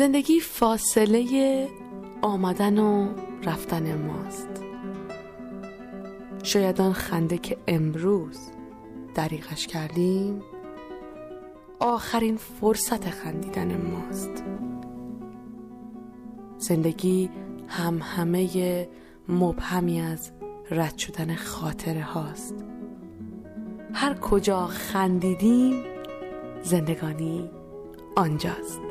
زندگی فاصله آمدن و رفتن ماست. شاید آن خنده که امروز دریغش کردیم آخرین فرصت خندیدن ماست. زندگی هم همه مبهمی از رد شدن خاطره هاست. هر کجا خندیدیم زندگانی آنجاست.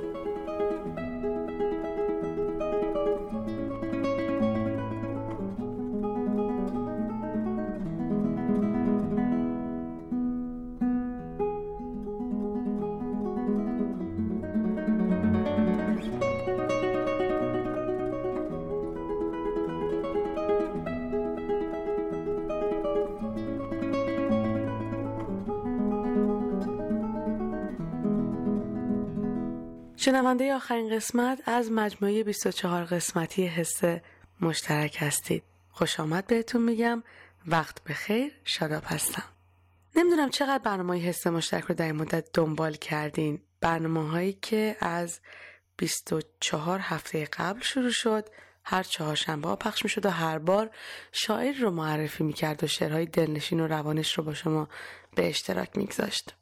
شنونده آخرین قسمت از مجموعه 24 قسمتی حس مشترک هستید. خوش آمد بهتون میگم. وقت بخیر. شاداب هستم. نمی‌دونم چقدر برنامه حس مشترک رو در این مدت دنبال کردین. برنامه هایی که از 24 هفته قبل شروع شد هر چهارشنبه ها پخش می شد و هر بار شاعر رو معرفی می کرد و شعرهای دلنشین و روانش رو با شما به اشتراک میگذاشت.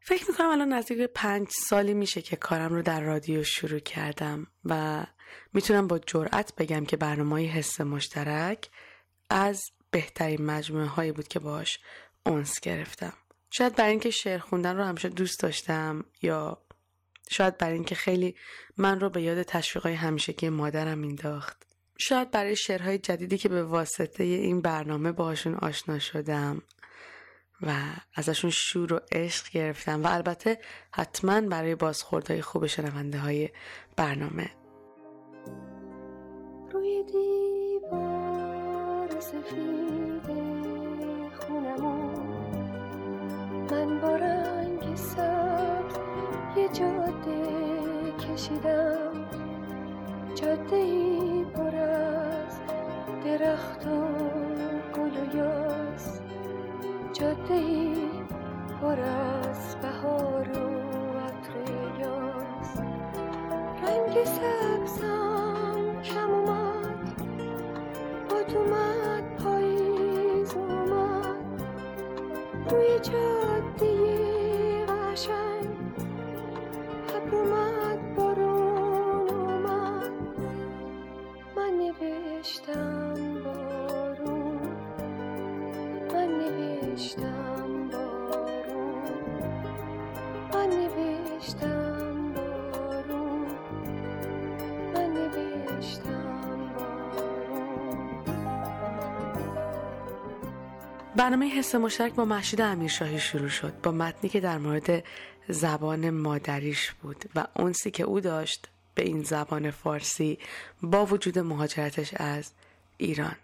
فکر می‌کنم الان نزدیک پنج سالی میشه که کارم رو در رادیو شروع کردم و می‌تونم با جرأت بگم که برنامه حس مشترک از بهترین مجموعه هایی بود که باش اونس گرفتم. شاید برای اینکه شعر خوندن رو همیشه دوست داشتم یا شاید برای اینکه خیلی من رو به یاد تشویقای همیشگی مادرم مینداخت شاید برای شعرهای جدیدی که به واسطه این برنامه باهاشون آشنا شدم و ازشون شور و عشق گرفتم و البته حتما برای بازخوردهای خوب شنونده های برنامه. روی دیوار سفید خونمون من با رنگ سبز یه جاده کشیدم. جاده ای پر از درخت و گل و یاس جاده ای پر از بهار و عطر رنگ سبزم کم اومد باد اومد پاییز اومد. روی جاده برنامه حس مشترک با محشید امیرشاهی شروع شد با متنی که در مورد زبان مادریش بود و اونسی که او داشت به این زبان فارسی با وجود مهاجرتش از ایران.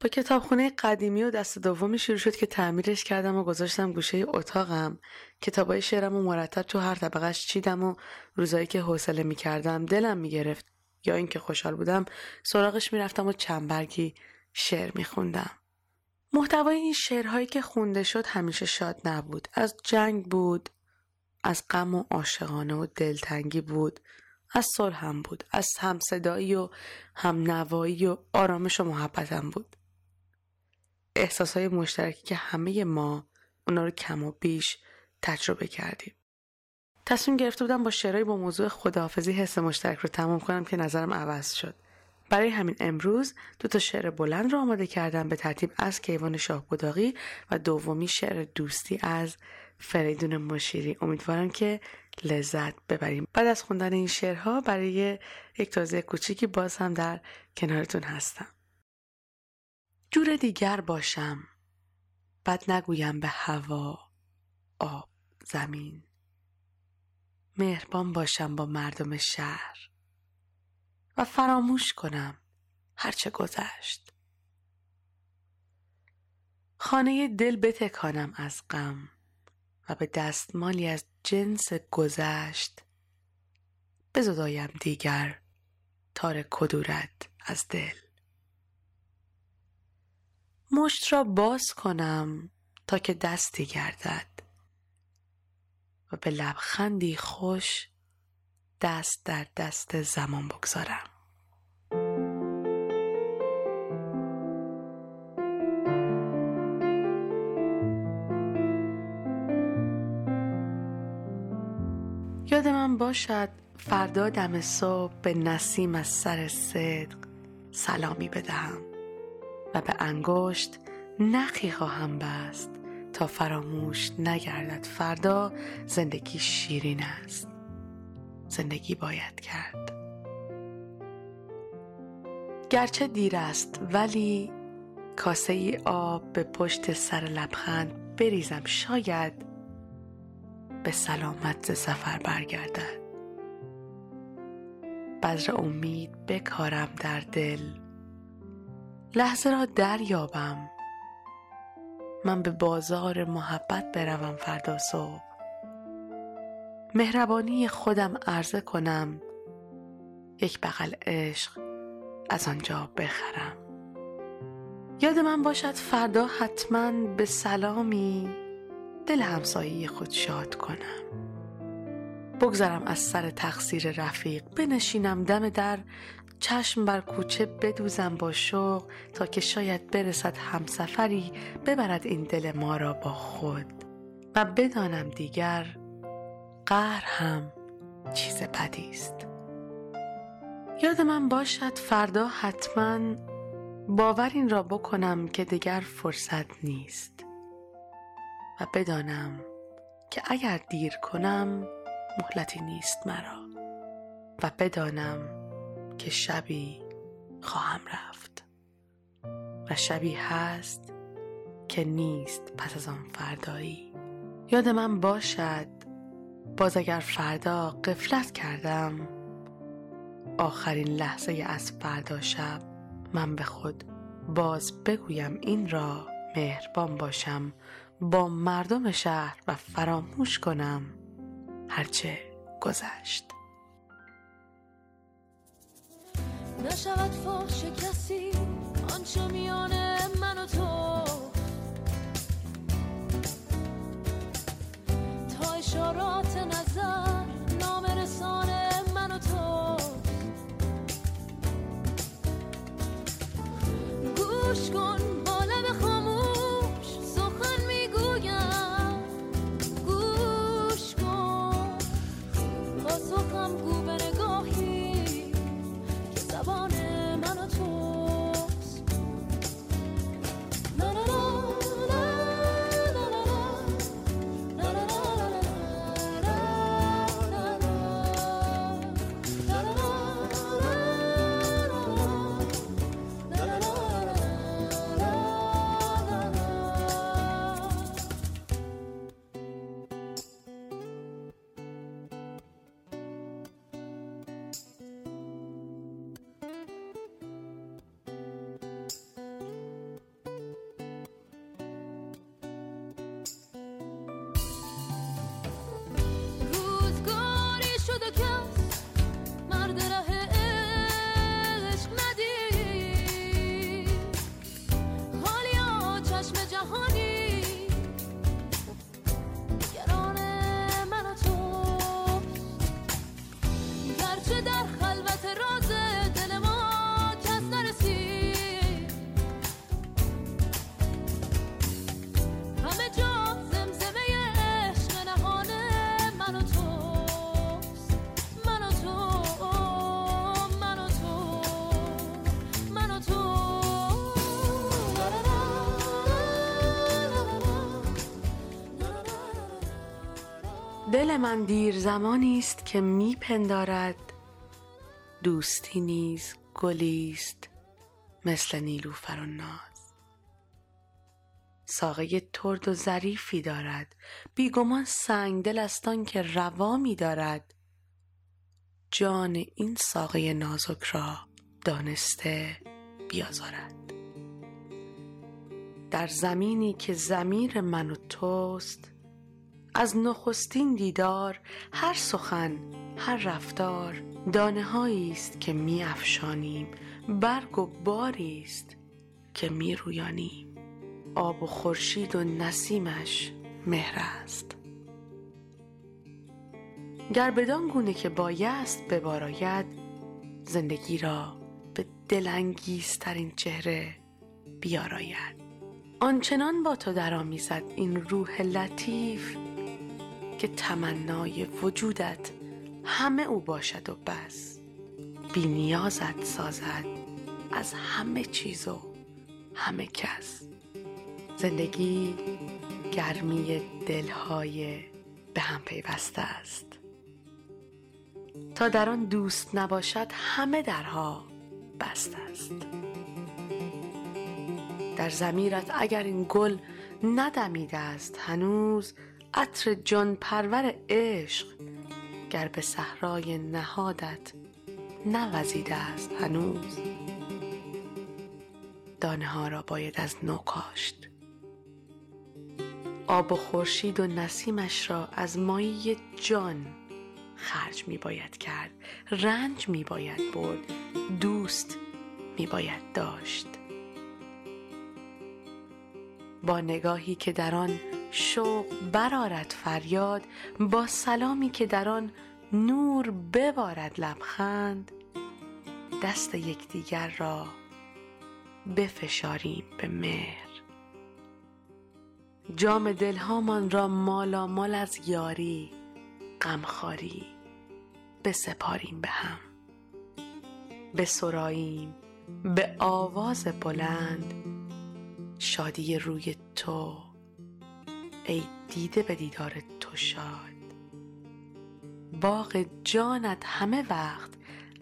با کتابخونه قدیمی و دست دومی شروع شد که تعمیرش کردم و گذاشتم گوشه اتاقم. کتابای شعرم و مرتب تو هر طبقش چیدم و روزایی که حوصله می‌کردم دلم می‌گرفت. یا اینکه خوشحال بودم سراغش می‌رفتم و چند برگی شعر میخوندم. محتوای این شعرهایی که خونده شد همیشه شاد نبود. از جنگ بود از غم و عاشقانه و دلتنگی بود از صلح هم بود از همصدایی و همنوایی و آرامش و محبتم بود. احساسهای مشترکی که همه ما اونا رو کم و بیش تجربه کردیم. تصمیم گرفته بودم با شعرهایی با موضوع خداحافظی حس مشترک رو تمام کنم که نظرم عوض شد. برای همین امروز دو تا شعر بلند رو آماده کردم به ترتیب از کیوان شاه بداغی و دومی شعر دوستی از فریدون مشیری. امیدوارم که لذت ببریم. بعد از خوندن این شعرها برای یک توضیح کوچیکی باز هم در کنارتون هستم. جور دیگر باشم بد نگویم به هوا آب زمین. مهربان باشم با مردم شهر. و فراموش کنم هرچه گذشت. خانه دل بتکانم از غم و به دستمالی از جنس گذشت. بزدایم دیگر تار کدورت از دل. مشت را باز کنم تا که دستی گردد و به لبخندی خوش دست در دست زمان بگذارم. باشد. فردا دم صبح به نسیم از سر صدق سلامی بدهم و به انگشت نخی خواهم بست تا فراموش نگردد. فردا زندگی شیرین است. زندگی باید کرد. گرچه دیر است ولی کاسه ای آب به پشت سر لبخند بریزم. شاید به سلامت سفر برگردد. بذر امید بکارم در دل. لحظه را دریابم. من به بازار محبت بروم فردا صبح. مهربانی خودم عرضه کنم. یک بغل عشق از آنجا بخرم. یاد من باشد فردا حتما به سلامی. دل همسایی خود شاد کنم. بگذرم از سر تقصیر رفیق بنشینم دم در چشم بر کوچه بدوزم با شوق تا که شاید برسد همسفری ببرد این دل ما را با خود. و بدانم دیگر قهر هم چیز بدی است. یاد من باشد فردا حتما باور این را بکنم که دیگر فرصت نیست. و بدانم که اگر دیر کنم مهلتی نیست مرا و بدانم که شبی خواهم رفت و شبی هست که نیست پس از آن فردایی. یاد من باشد باز اگر فردا قفلت کردم آخرین لحظه از فردا شب من به خود باز بگویم این را مهربان باشم با مردم شهر و فراموش کنم هرچه گذشت. نشود فاش کسی آنچه میان من و تو. تا اشارات نظر دل من دیر زمانی است که میپندارد. دوستی نیز گلی است مثل نیلوفر و ناز. ساقه ترد و ظریفی دارد بیگمان سنگ دل استان که روا می دارد جان این ساقه نازک را دانسته بیازارد. در زمینی که زمیر من و توست از نخستین دیدار هر سخن هر رفتار دانه است که می افشانیم برگ و باری است که می رویانیم آب و خورشید و نسیمش مهر است. گر بدان گونه که بایست بباراید زندگی را به دلانگیزترین چهره بیاراید. آنچنان با تو درآمیزد این روح لطیف که تمنای وجودت همه او باشد و بس. بی نیازت سازد از همه چیز و همه کس. زندگی گرمی دلهای به هم پیوسته است. تا در آن دوست نباشد همه درها بسته است. در زمیرت اگر این گل ندمیده است هنوز عطر جان پرور عشق گر به صحرای نهادت نوزیده است هنوز. دانه ها را باید از نو کاشت. آب و خورشید و نسیمش را از مایی جان خرج می باید کرد رنج می باید برد دوست می باید داشت. با نگاهی که در آن شوق برارد فریاد با سلامی که در آن نور ببارد لبخند. دست یکدیگر را بفشاریم به مهر. جام دلهامان را مالا مال از یاری غمخواری بسپاریم به هم. بسراییم به آواز بلند شادی روی تو ای دیده به دیدار تو شاد. باغ جانت همه وقت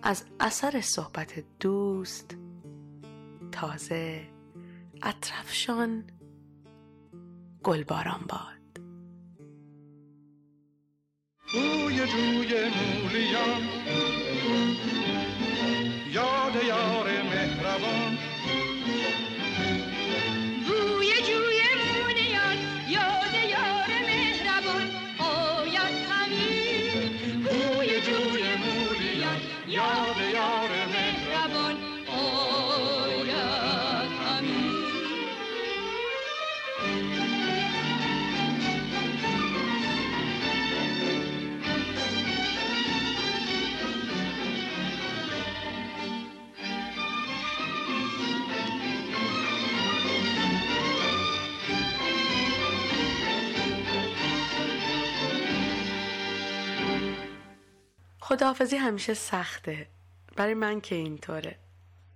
از اثر صحبت دوست تازه اطرفشان گلباران باد. بوی جوی مولیان خداحافظی همیشه سخته. برای من که اینطوره.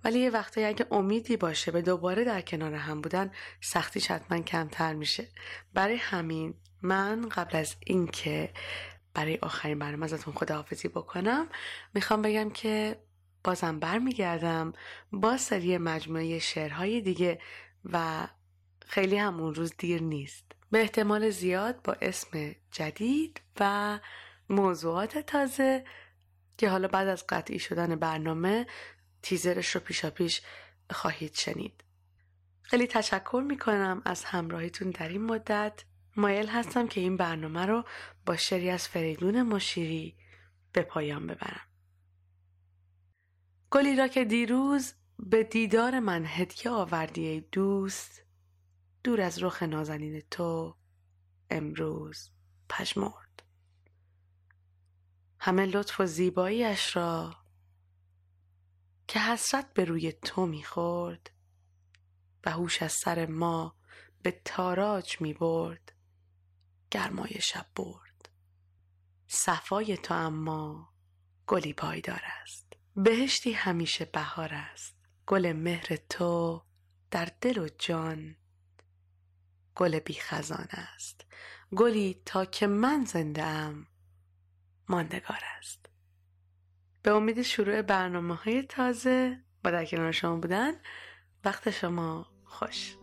ولی یه وقتایی اگه امیدی باشه به دوباره در کنار هم بودن سختیش حتما کمتر میشه. برای همین من قبل از اینکه برای آخرین برنامه ازتون خداحافظی بکنم می‌خوام بگم که بازم برمیگردم با سری مجموعه شعرهای دیگه و خیلی هم اون روز دیر نیست. به احتمال زیاد با اسم جدید و موضوعات تازه که حالا بعد از قطعی شدن برنامه تیزرش رو پیشا پیش خواهید شنید. خیلی تشکر می‌کنم از همراهیتون در این مدت. مایل هستم که این برنامه رو با شعری از فریدون مشیری به پایان ببرم. گلی را که دیروز به دیدار من هدیه آوردی دوست دور از رخ نازنین تو امروز پژمرد همه لطف و زیباییش را که حسرت به روی تو می‌خورد. و هوش از سر ما به تاراج می برد گرمای شب برد. صفای تو اما گلی پایدار است. بهشتی همیشه بهار است. گل مهر تو در دل و جان گل بی خزان است. گلی تا که من زنده ام ماندگار است. به امید شروع برنامه های تازه با در کنار شما بودن وقت شما خوش.